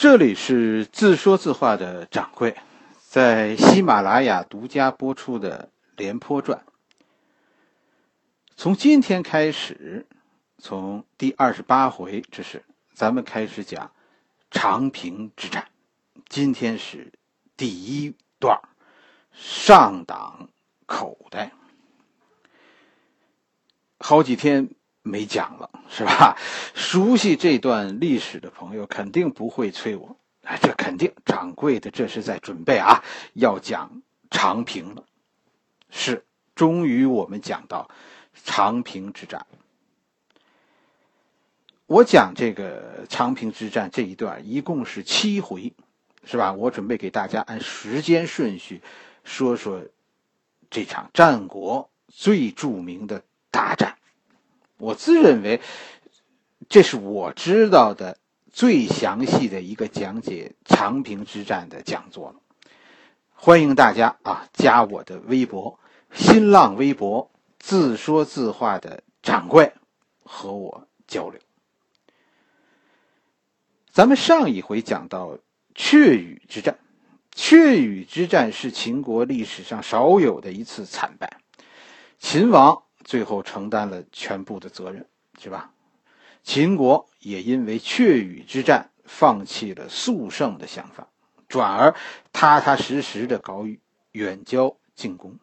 这里是自说自话的掌柜，在喜马拉雅独家播出的《廉颇传》。从今天开始，从第二十八回之时，咱们开始讲长平之战。今天是第一段，上党口袋。好几天。没讲了，是吧？熟悉这段历史的朋友肯定不会催我，哎，这肯定掌柜的这是在准备啊，要讲长平了。是，终于我们讲到长平之战。我讲这个长平之战这一段一共是七回，是吧？我准备给大家按时间顺序说说这场战国最著名的大战。我自认为，这是我知道的最详细的一个讲解长平之战的讲座了。欢迎大家啊，加我的微博、新浪微博，自说自话的掌柜和我交流。咱们上一回讲到雀羽之战，雀羽之战是秦国历史上少有的一次惨败，秦王。最后承担了全部的责任，是吧？秦国也因为阙羽之战放弃了速胜的想法，转而踏踏实实的搞远交近攻。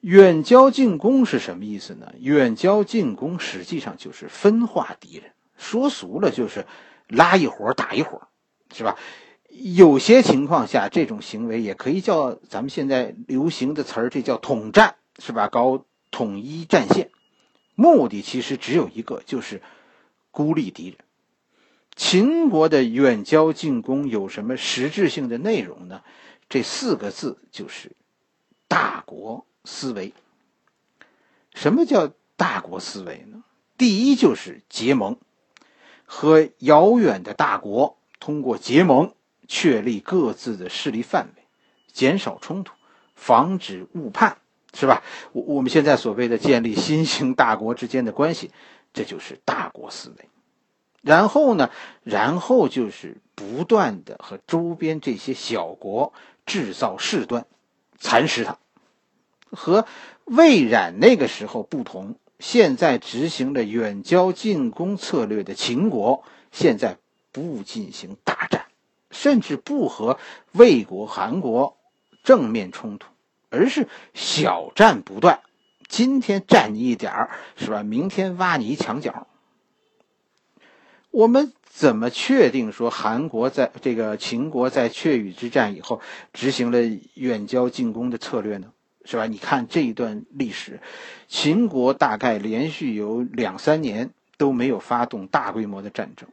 远交近攻是什么意思呢？远交近攻实际上就是分化敌人，说俗了就是拉一伙打一伙，是吧？有些情况下，这种行为也可以叫咱们现在流行的词儿，这叫统战，是吧？搞。统一战线，目的其实只有一个，就是孤立敌人。秦国的远交近攻有什么实质性的内容呢？这四个字就是大国思维。什么叫大国思维呢？第一就是结盟，和遥远的大国通过结盟确立各自的势力范围，减少冲突，防止误判。是吧？我我们现在所谓的建立新兴大国之间的关系，这就是大国思维。然后呢，然后就是不断的和周边这些小国制造事端，蚕食它。和魏冉那个时候不同，现在执行的远交近攻策略的秦国，现在不进行大战，甚至不和魏国、韩国正面冲突。而是小战不断，今天占你一点儿是吧？明天挖你一墙角。我们怎么确定说韩国在这个秦国在阙羽之战以后执行了远交近攻的策略呢？是吧？你看这一段历史，秦国大概连续有两三年都没有发动大规模的战争，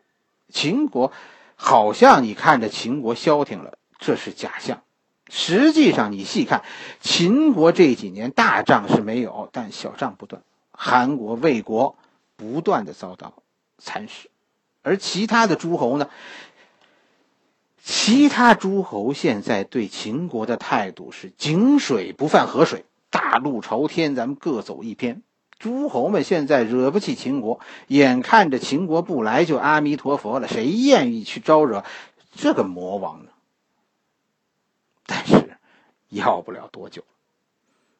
秦国好像你看着秦国消停了，这是假象。实际上，你细看，秦国这几年大仗是没有，但小仗不断。韩国、魏国不断的遭到蚕食，而其他的诸侯呢？其他诸侯现在对秦国的态度是井水不犯河水，大路朝天，咱们各走一边。诸侯们现在惹不起秦国，眼看着秦国不来就阿弥陀佛了，谁愿意去招惹这个魔王呢？但是，要不了多久，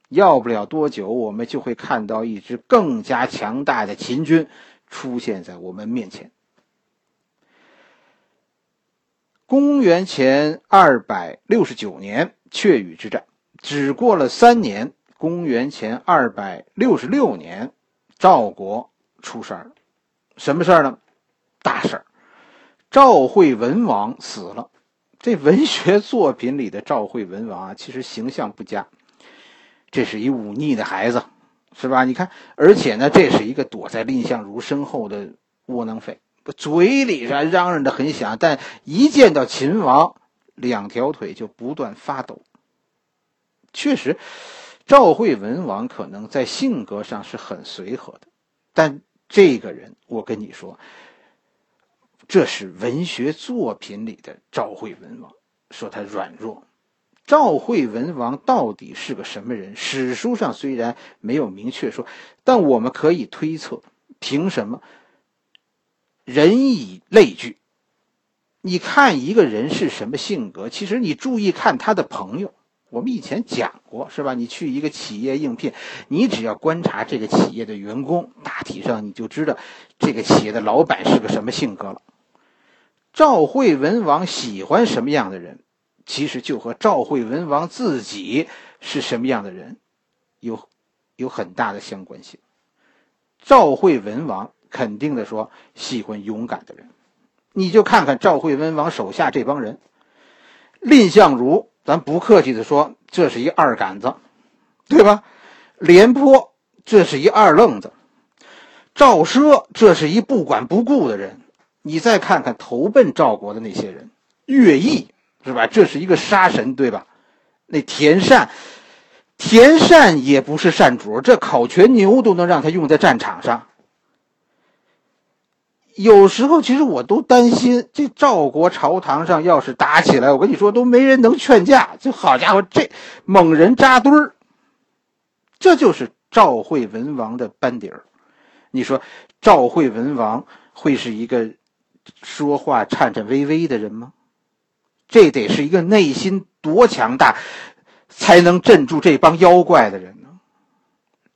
要不了多久，我们就会看到一支更加强大的秦军出现在我们面前。公元前二百六十九年，阙羽之战，只过了三年，公元前二百六十六年，赵国出事儿了。什么事儿呢？大事儿，赵惠文王死了。这文学作品里的赵惠文王啊，其实形象不佳。这是一忤逆的孩子，是吧？你看，而且呢，这是一个躲在蔺相如身后的窝囊废，嘴里上嚷嚷的很响，但一见到秦王，两条腿就不断发抖。确实，赵惠文王可能在性格上是很随和的，但这个人，我跟你说。这是文学作品里的赵惠文王，说他软弱。赵惠文王到底是个什么人？史书上虽然没有明确说，但我们可以推测。凭什么？人以类聚，你看一个人是什么性格，其实你注意看他的朋友。我们以前讲过，是吧？你去一个企业应聘，你只要观察这个企业的员工，大体上你就知道这个企业的老板是个什么性格了。赵惠文王喜欢什么样的人，其实就和赵惠文王自己是什么样的人有有很大的相关性。赵惠文王肯定的说喜欢勇敢的人，你就看看赵惠文王手下这帮人，蔺相如。咱不客气的说，这是一二杆子，对吧？廉颇这是一二愣子，赵奢这是一不管不顾的人。你再看看投奔赵国的那些人，乐毅是吧？这是一个杀神，对吧？那田善，田善也不是善主，这烤全牛都能让他用在战场上。有时候，其实我都担心，这赵国朝堂上要是打起来，我跟你说，都没人能劝架。就好家伙，这猛人扎堆儿，这就是赵惠文王的班底儿。你说赵惠文王会是一个说话颤颤巍巍的人吗？这得是一个内心多强大，才能镇住这帮妖怪的人呢？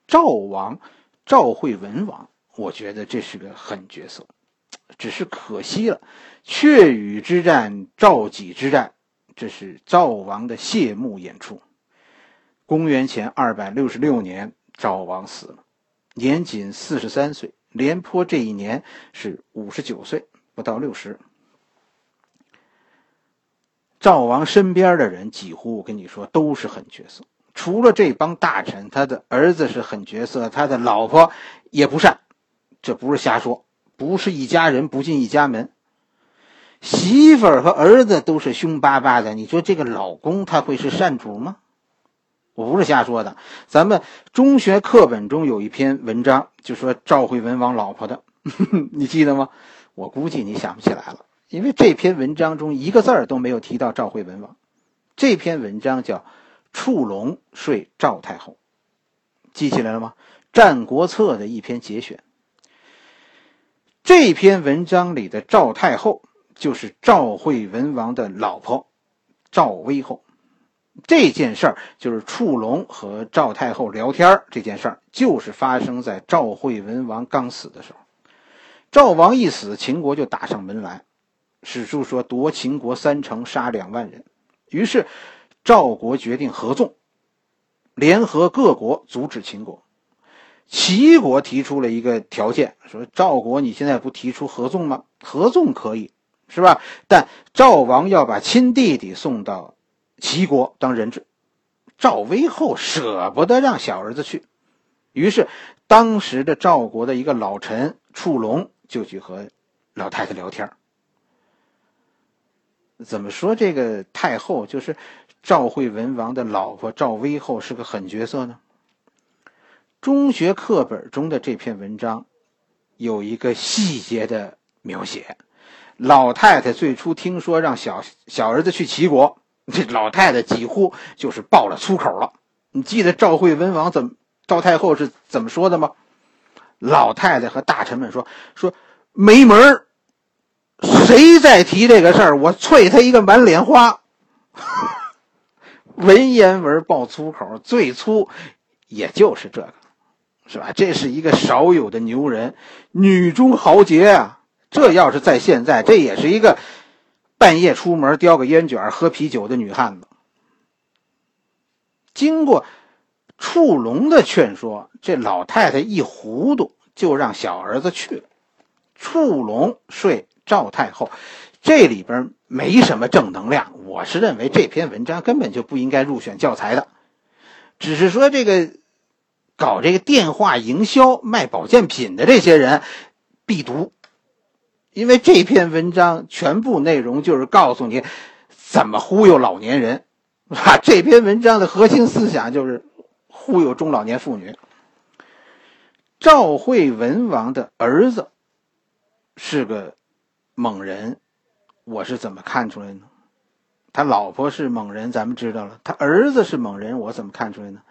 赵王赵惠文王，我觉得这是个狠角色。只是可惜了，阙羽之战、赵己之战，这是赵王的谢幕演出。公元前二百六十六年，赵王死了，年仅四十三岁。廉颇这一年是五十九岁，不到六十。赵王身边的人几乎，我跟你说，都是狠角色。除了这帮大臣，他的儿子是狠角色，他的老婆也不善，这不是瞎说。不是一家人不进一家门，媳妇儿和儿子都是凶巴巴的。你说这个老公他会是善主吗？我不是瞎说的。咱们中学课本中有一篇文章，就说赵惠文王老婆的，你记得吗？我估计你想不起来了，因为这篇文章中一个字儿都没有提到赵惠文王。这篇文章叫《触龙说赵太后》，记起来了吗？《战国策》的一篇节选。这篇文章里的赵太后就是赵惠文王的老婆赵威后。这件事儿就是触龙和赵太后聊天这件事儿，就是发生在赵惠文王刚死的时候。赵王一死，秦国就打上门来。史书说夺秦国三城，杀两万人。于是赵国决定合纵，联合各国阻止秦国。齐国提出了一个条件，说赵国你现在不提出合纵吗？合纵可以，是吧？但赵王要把亲弟弟送到齐国当人质。赵威后舍不得让小儿子去，于是当时的赵国的一个老臣触龙就去和老太太聊天。怎么说这个太后就是赵惠文王的老婆赵威后是个狠角色呢？中学课本中的这篇文章，有一个细节的描写。老太太最初听说让小小儿子去齐国，这老太太几乎就是爆了粗口了。你记得赵惠文王怎么赵太后是怎么说的吗？老太太和大臣们说说没门，谁再提这个事儿，我啐他一个满脸花。文言文爆粗口，最粗也就是这个。是吧？这是一个少有的牛人，女中豪杰啊！这要是在现在，这也是一个半夜出门叼个烟卷喝啤酒的女汉子。经过触龙的劝说，这老太太一糊涂，就让小儿子去了。触龙睡赵太后，这里边没什么正能量。我是认为这篇文章根本就不应该入选教材的，只是说这个。搞这个电话营销卖保健品的这些人必读，因为这篇文章全部内容就是告诉你怎么忽悠老年人，啊，这篇文章的核心思想就是忽悠中老年妇女。赵惠文王的儿子是个猛人，我是怎么看出来呢？他老婆是猛人，咱们知道了，他儿子是猛人，我怎么看出来呢？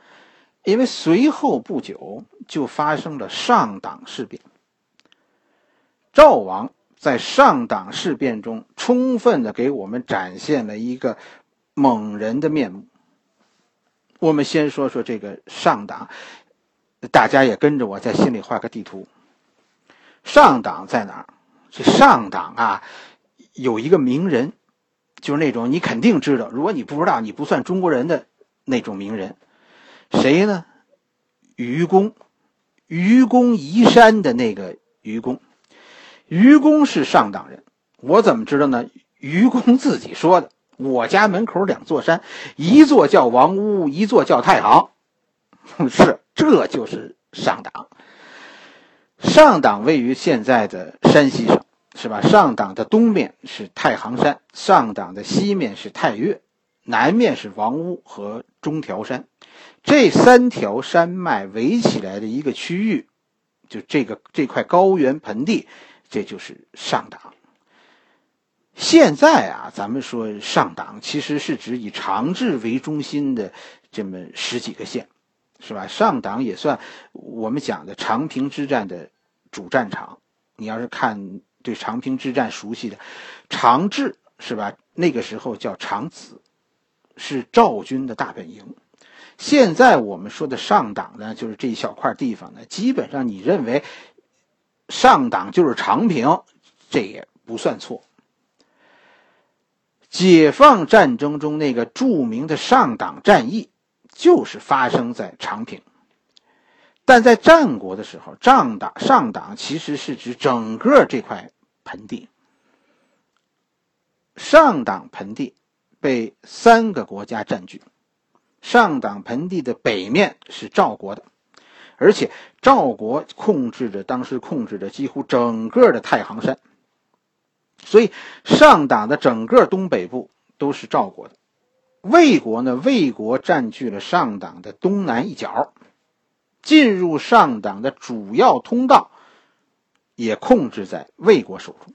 因为随后不久就发生了上党事变，赵王在上党事变中，充分的给我们展现了一个猛人的面目。我们先说说这个上党，大家也跟着我在心里画个地图。上党在哪儿？这上党啊，有一个名人，就是那种你肯定知道，如果你不知道，你不算中国人的那种名人。谁呢？愚公，愚公移山的那个愚公。愚公是上党人，我怎么知道呢？愚公自己说的。我家门口两座山，一座叫王屋，一座叫太行。是，这就是上党。上党位于现在的山西省，是吧？上党的东面是太行山，上党的西面是太岳，南面是王屋和中条山。这三条山脉围起来的一个区域，就这个这块高原盆地，这就是上党。现在啊，咱们说上党其实是指以长治为中心的这么十几个县。是吧？上党也算我们讲的长平之战的主战场。你要是看对长平之战熟悉的，长治是吧？那个时候叫长子，是赵军的大本营。现在我们说的上党呢，就是这一小块地方呢，基本上你认为上党就是长平，这也不算错。解放战争中那个著名的上党战役。就是发生在长平，但在战国的时候，上党上党其实是指整个这块盆地。上党盆地被三个国家占据，上党盆地的北面是赵国的，而且赵国控制着当时控制着几乎整个的太行山，所以上党的整个东北部都是赵国的。魏国呢？魏国占据了上党的东南一角，进入上党的主要通道也控制在魏国手中。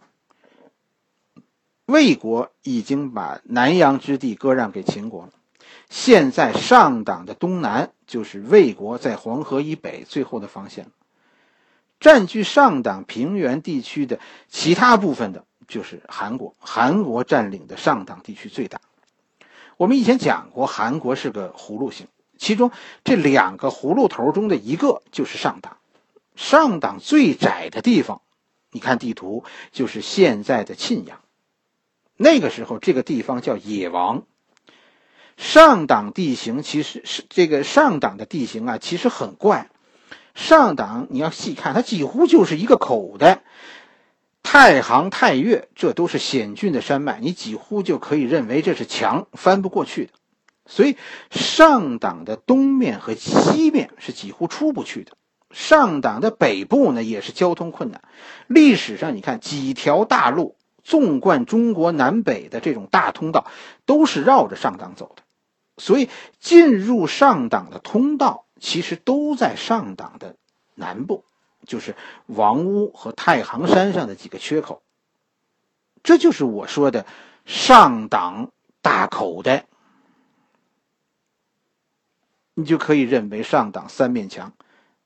魏国已经把南阳之地割让给秦国了，现在上党的东南就是魏国在黄河以北最后的防线了占据上党平原地区的其他部分的，就是韩国。韩国占领的上党地区最大。我们以前讲过，韩国是个葫芦形，其中这两个葫芦头中的一个就是上党。上党最窄的地方，你看地图，就是现在的沁阳。那个时候，这个地方叫野王。上党地形其实是这个上党的地形啊，其实很怪。上党你要细看，它几乎就是一个口袋。太行、太岳，这都是险峻的山脉，你几乎就可以认为这是墙翻不过去的。所以，上党的东面和西面是几乎出不去的。上党的北部呢，也是交通困难。历史上，你看几条大路纵贯中国南北的这种大通道，都是绕着上党走的。所以，进入上党的通道其实都在上党的南部。就是王屋和太行山上的几个缺口，这就是我说的上党大口袋。你就可以认为上党三面墙，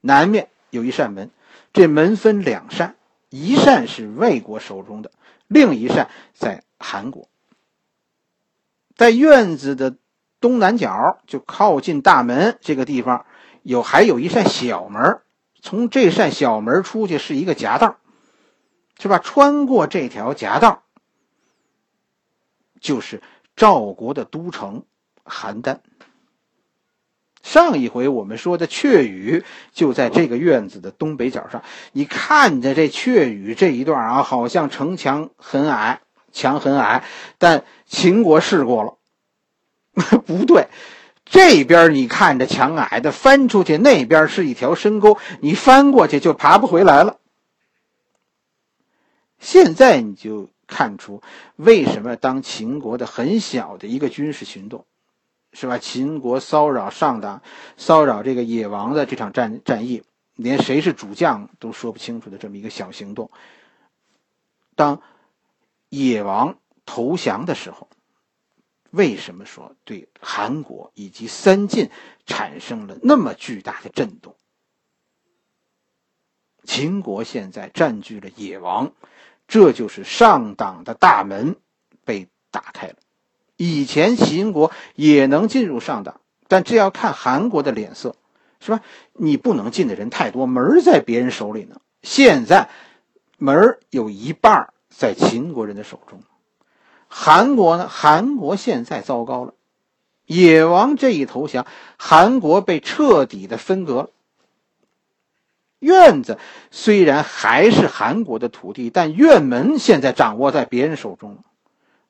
南面有一扇门，这门分两扇，一扇是魏国手中的，另一扇在韩国。在院子的东南角，就靠近大门这个地方，有还有一扇小门。从这扇小门出去是一个夹道，是吧？穿过这条夹道，就是赵国的都城邯郸。上一回我们说的阙宇就在这个院子的东北角上。你看着这阙宇这一段啊，好像城墙很矮，墙很矮，但秦国试过了，不对。这边你看着墙矮的，翻出去那边是一条深沟，你翻过去就爬不回来了。现在你就看出为什么当秦国的很小的一个军事行动，是吧？秦国骚扰上党，骚扰这个野王的这场战战役，连谁是主将都说不清楚的这么一个小行动，当野王投降的时候。为什么说对韩国以及三晋产生了那么巨大的震动？秦国现在占据了野王，这就是上党的大门被打开了。以前秦国也能进入上党，但这要看韩国的脸色，是吧？你不能进的人太多，门在别人手里呢。现在门有一半在秦国人的手中。韩国呢？韩国现在糟糕了，野王这一投降，韩国被彻底的分割了。院子虽然还是韩国的土地，但院门现在掌握在别人手中。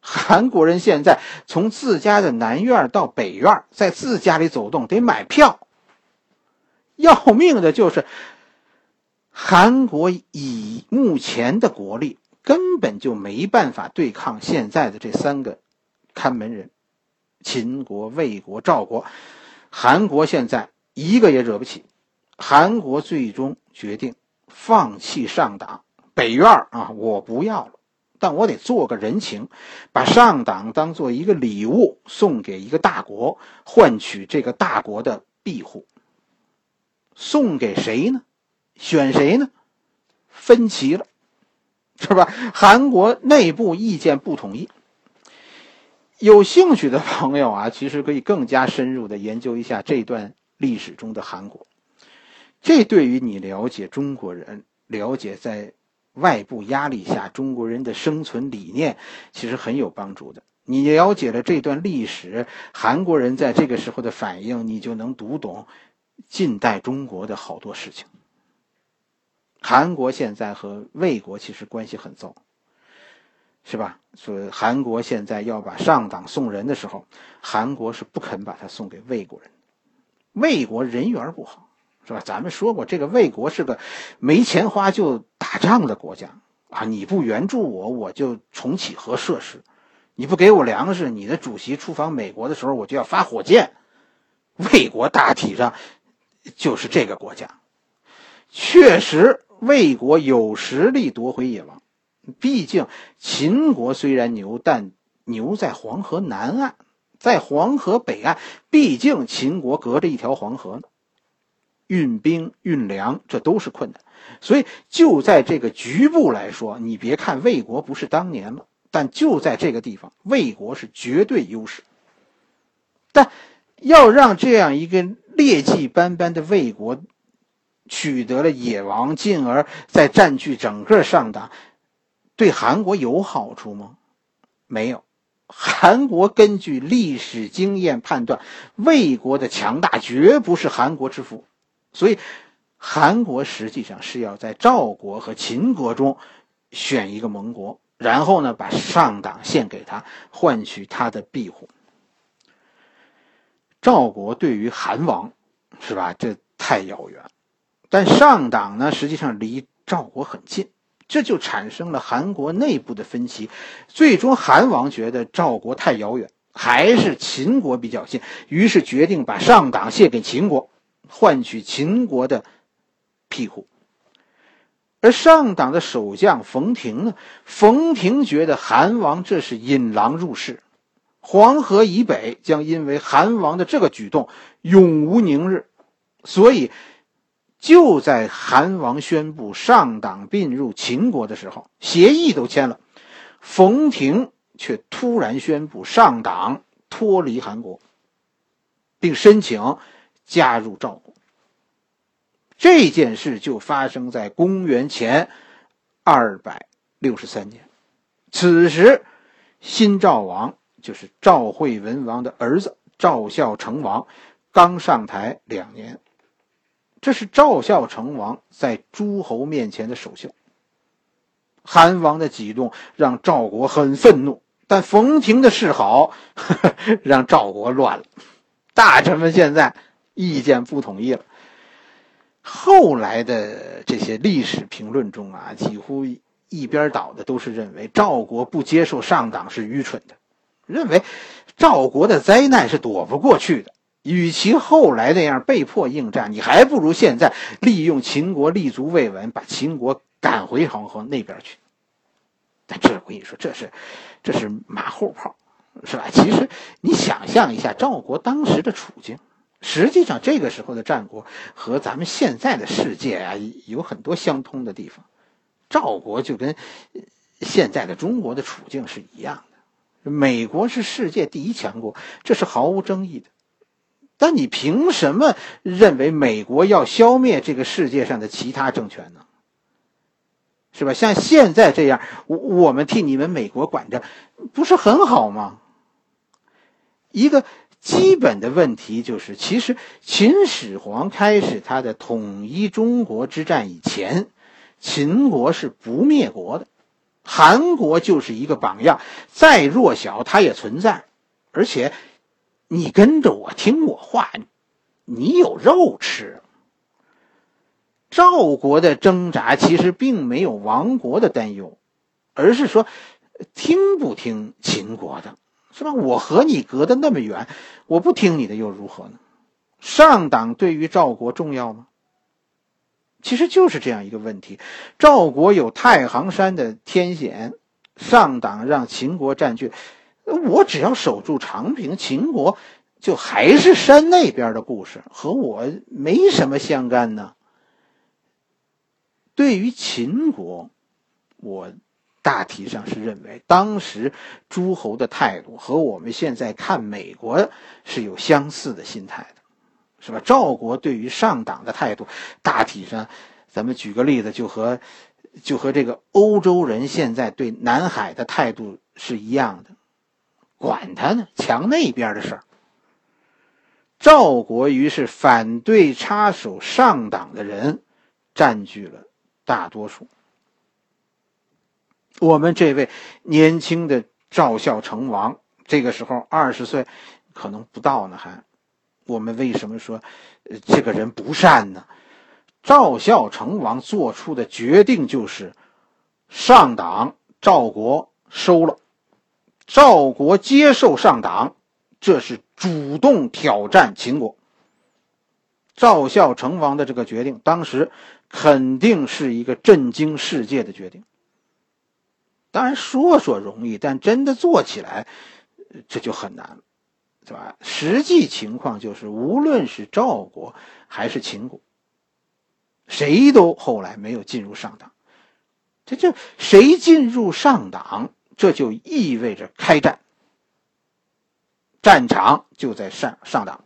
韩国人现在从自家的南院到北院，在自家里走动得买票。要命的就是，韩国以目前的国力。根本就没办法对抗现在的这三个看门人：秦国、魏国、赵国。韩国现在一个也惹不起。韩国最终决定放弃上党北院啊，我不要了，但我得做个人情，把上党当做一个礼物送给一个大国，换取这个大国的庇护。送给谁呢？选谁呢？分歧了。是吧？韩国内部意见不统一。有兴趣的朋友啊，其实可以更加深入的研究一下这段历史中的韩国。这对于你了解中国人、了解在外部压力下中国人的生存理念，其实很有帮助的。你了解了这段历史，韩国人在这个时候的反应，你就能读懂近代中国的好多事情。韩国现在和魏国其实关系很糟，是吧？所以韩国现在要把上党送人的时候，韩国是不肯把他送给魏国人。魏国人缘不好，是吧？咱们说过，这个魏国是个没钱花就打仗的国家啊！你不援助我，我就重启核设施；你不给我粮食，你的主席出访美国的时候，我就要发火箭。魏国大体上就是这个国家，确实。魏国有实力夺回野王，毕竟秦国虽然牛，但牛在黄河南岸，在黄河北岸，毕竟秦国隔着一条黄河呢，运兵运粮这都是困难，所以就在这个局部来说，你别看魏国不是当年了，但就在这个地方，魏国是绝对优势。但要让这样一个劣迹斑斑的魏国。取得了野王，进而再占据整个上党，对韩国有好处吗？没有。韩国根据历史经验判断，魏国的强大绝不是韩国之福，所以韩国实际上是要在赵国和秦国中选一个盟国，然后呢把上党献给他，换取他的庇护。赵国对于韩王，是吧？这太遥远。但上党呢，实际上离赵国很近，这就产生了韩国内部的分歧。最终，韩王觉得赵国太遥远，还是秦国比较近，于是决定把上党献给秦国，换取秦国的庇护。而上党的守将冯亭呢，冯亭觉得韩王这是引狼入室，黄河以北将因为韩王的这个举动永无宁日，所以。就在韩王宣布上党并入秦国的时候，协议都签了，冯亭却突然宣布上党脱离韩国，并申请加入赵国。这件事就发生在公元前二百六十三年。此时，新赵王就是赵惠文王的儿子赵孝成王，刚上台两年。这是赵孝成王在诸侯面前的首秀。韩王的举动让赵国很愤怒，但冯亭的示好 让赵国乱了。大臣们现在意见不统一了。后来的这些历史评论中啊，几乎一边倒的都是认为赵国不接受上党是愚蠢的，认为赵国的灾难是躲不过去的。与其后来那样被迫应战，你还不如现在利用秦国立足未稳，把秦国赶回黄河那边去。但这我跟你说，这是这是马后炮，是吧？其实你想象一下赵国当时的处境，实际上这个时候的战国和咱们现在的世界啊有很多相通的地方。赵国就跟现在的中国的处境是一样的。美国是世界第一强国，这是毫无争议的。但你凭什么认为美国要消灭这个世界上的其他政权呢？是吧？像现在这样，我我们替你们美国管着，不是很好吗？一个基本的问题就是，其实秦始皇开始他的统一中国之战以前，秦国是不灭国的，韩国就是一个榜样，再弱小它也存在，而且。你跟着我听我话，你有肉吃。赵国的挣扎其实并没有亡国的担忧，而是说听不听秦国的，是吧？我和你隔得那么远，我不听你的又如何呢？上党对于赵国重要吗？其实就是这样一个问题。赵国有太行山的天险，上党让秦国占据。我只要守住长平，秦国就还是山那边的故事，和我没什么相干呢。对于秦国，我大体上是认为，当时诸侯的态度和我们现在看美国是有相似的心态的，是吧？赵国对于上党的态度，大体上，咱们举个例子，就和就和这个欧洲人现在对南海的态度是一样的。管他呢，墙那边的事儿。赵国于是反对插手上党的人占据了大多数。我们这位年轻的赵孝成王，这个时候二十岁，可能不到呢，还。我们为什么说这个人不善呢？赵孝成王做出的决定就是上党赵国收了。赵国接受上党，这是主动挑战秦国。赵孝成王的这个决定，当时肯定是一个震惊世界的决定。当然说说容易，但真的做起来，这就很难了，是吧？实际情况就是，无论是赵国还是秦国，谁都后来没有进入上党。这就谁进入上党？这就意味着开战，战场就在上上党。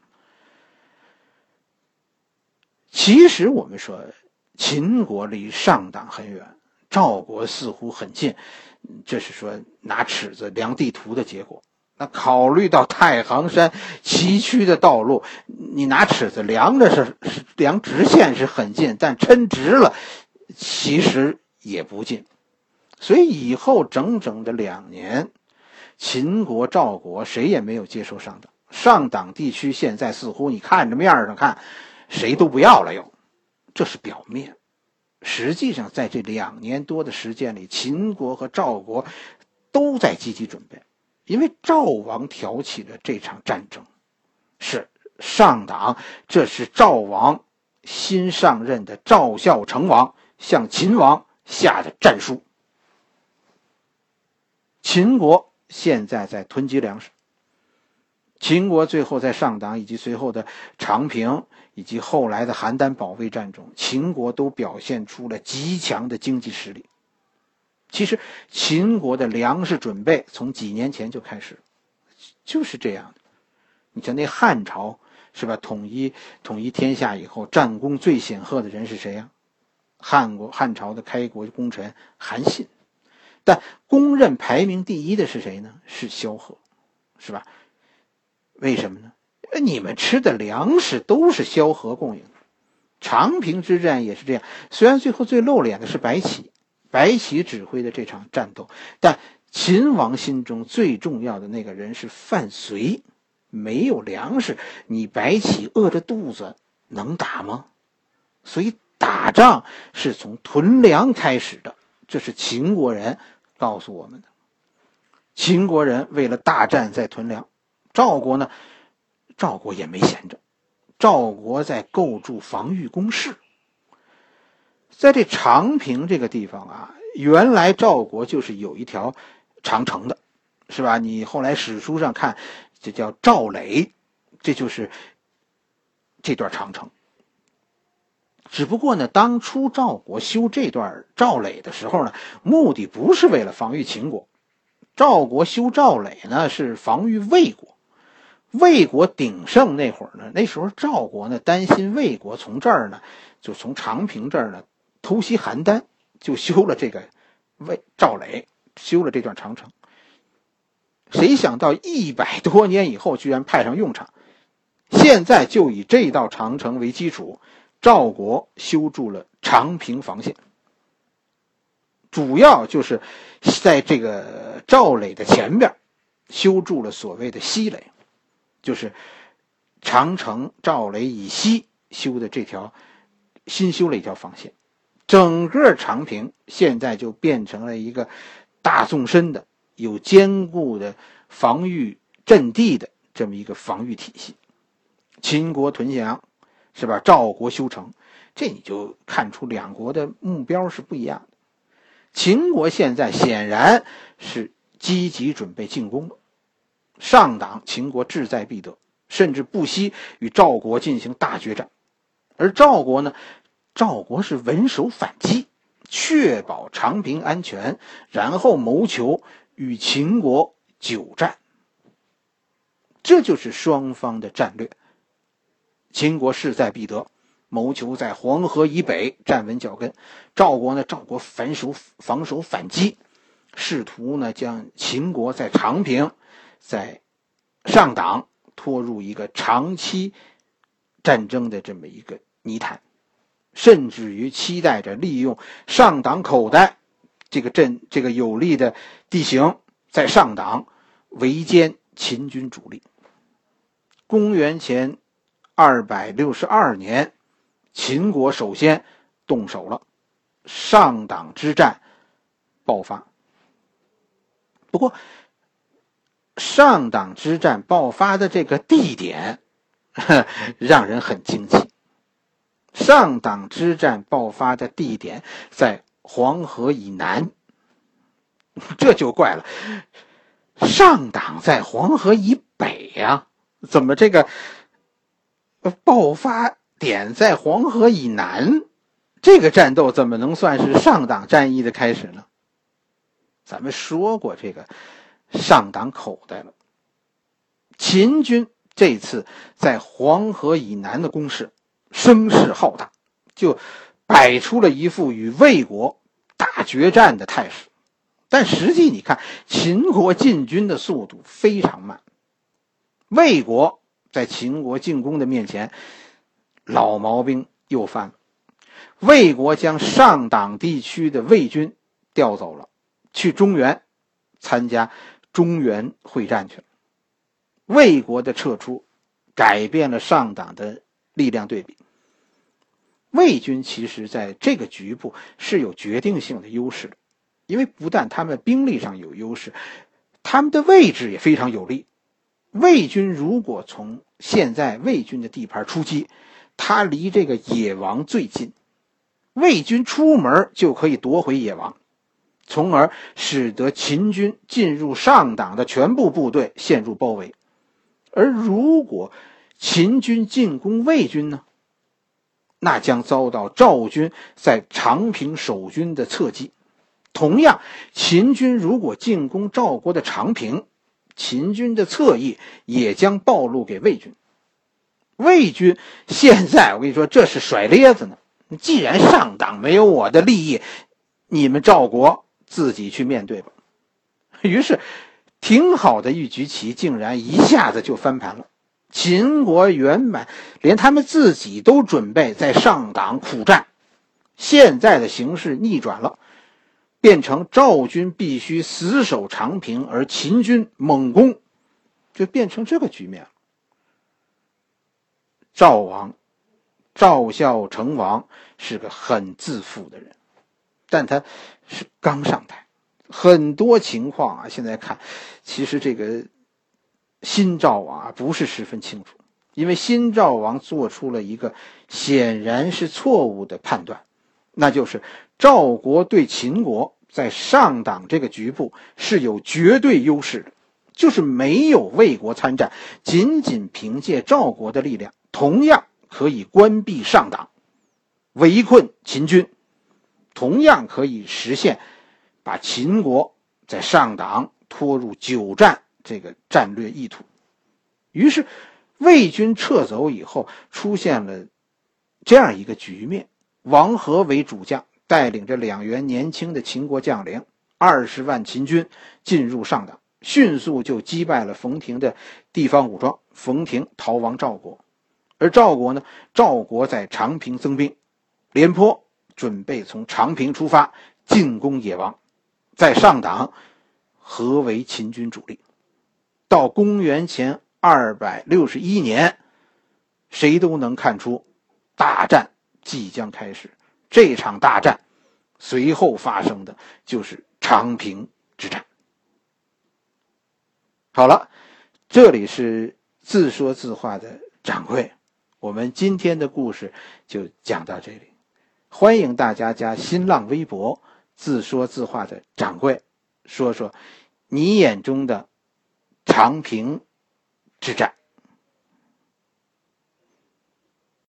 其实我们说，秦国离上党很远，赵国似乎很近，这是说拿尺子量地图的结果。那考虑到太行山崎岖的道路，你拿尺子量着是量直线是很近，但抻直了，其实也不近。所以以后整整的两年，秦国、赵国谁也没有接受上党。上党地区现在似乎你看着面上看，谁都不要了又，这是表面。实际上，在这两年多的时间里，秦国和赵国都在积极准备，因为赵王挑起了这场战争，是上党。这是赵王新上任的赵孝成王向秦王下的战书。秦国现在在囤积粮食。秦国最后在上党以及随后的长平以及后来的邯郸保卫战中，秦国都表现出了极强的经济实力。其实，秦国的粮食准备从几年前就开始，就是这样的。你像那汉朝是吧？统一统一天下以后，战功最显赫的人是谁呀？汉国汉朝的开国功臣韩信。但公认排名第一的是谁呢？是萧何，是吧？为什么呢？你们吃的粮食都是萧何供应的。长平之战也是这样，虽然最后最露脸的是白起，白起指挥的这场战斗，但秦王心中最重要的那个人是范睢。没有粮食，你白起饿着肚子能打吗？所以打仗是从囤粮开始的，这是秦国人。告诉我们的，秦国人为了大战在屯粮，赵国呢，赵国也没闲着，赵国在构筑防御工事。在这长平这个地方啊，原来赵国就是有一条长城的，是吧？你后来史书上看，这叫赵垒，这就是这段长城。只不过呢，当初赵国修这段赵垒的时候呢，目的不是为了防御秦国，赵国修赵垒呢是防御魏国。魏国鼎盛那会儿呢，那时候赵国呢担心魏国从这儿呢，就从长平这儿呢偷袭邯郸，就修了这个魏赵垒，修了这段长城。谁想到一百多年以后，居然派上用场。现在就以这道长城为基础，赵国修筑了长平防线。主要就是在这个赵垒的前边修筑了所谓的西垒，就是长城赵垒以西修的这条新修了一条防线。整个长平现在就变成了一个大纵深的。有坚固的防御阵地的这么一个防御体系，秦国屯降，是吧？赵国修城，这你就看出两国的目标是不一样的。秦国现在显然是积极准备进攻，上党秦国志在必得，甚至不惜与赵国进行大决战，而赵国呢，赵国是稳守反击，确保长平安全，然后谋求。与秦国久战，这就是双方的战略。秦国势在必得，谋求在黄河以北站稳脚跟；赵国呢，赵国反守防守反击，试图呢将秦国在长平、在上党拖入一个长期战争的这么一个泥潭，甚至于期待着利用上党口袋。这个阵，这个有利的地形，在上党围歼秦军主力。公元前二百六十二年，秦国首先动手了，上党之战爆发。不过，上党之战爆发的这个地点 让人很惊奇。上党之战爆发的地点在。黄河以南，这就怪了。上党在黄河以北呀，怎么这个爆发点在黄河以南？这个战斗怎么能算是上党战役的开始呢？咱们说过这个上党口袋了。秦军这次在黄河以南的攻势声势浩大，就。摆出了一副与魏国大决战的态势，但实际你看，秦国进军的速度非常慢。魏国在秦国进攻的面前，老毛病又犯了。魏国将上党地区的魏军调走了，去中原参加中原会战去了。魏国的撤出，改变了上党的力量对比。魏军其实在这个局部是有决定性的优势的，因为不但他们兵力上有优势，他们的位置也非常有利。魏军如果从现在魏军的地盘出击，他离这个野王最近，魏军出门就可以夺回野王，从而使得秦军进入上党的全部部队陷入包围。而如果秦军进攻魏军呢？那将遭到赵军在长平守军的侧击。同样，秦军如果进攻赵国的长平，秦军的侧翼也将暴露给魏军。魏军现在，我跟你说，这是甩咧子呢。既然上党没有我的利益，你们赵国自己去面对吧。于是，挺好的一局棋，竟然一下子就翻盘了。秦国原本连他们自己都准备在上党苦战，现在的形势逆转了，变成赵军必须死守长平，而秦军猛攻，就变成这个局面了。赵王赵孝成王是个很自负的人，但他是刚上台，很多情况啊，现在看，其实这个。新赵王啊，不是十分清楚，因为新赵王做出了一个显然是错误的判断，那就是赵国对秦国在上党这个局部是有绝对优势的，就是没有魏国参战，仅仅凭借赵国的力量，同样可以关闭上党。围困秦军，同样可以实现把秦国在上党拖入久战这个战略意图。于是，魏军撤走以后，出现了这样一个局面：王和为主将，带领着两员年轻的秦国将领，二十万秦军进入上党，迅速就击败了冯亭的地方武装，冯亭逃亡赵国。而赵国呢？赵国在长平增兵，廉颇准备从长平出发进攻野王，在上党合围秦军主力。到公元前二百六十一年，谁都能看出大战即将开始。这场大战随后发生的就是长平之战。好了，这里是自说自话的掌柜。我们今天的故事就讲到这里，欢迎大家加新浪微博“自说自话的掌柜”，说说你眼中的长平之战。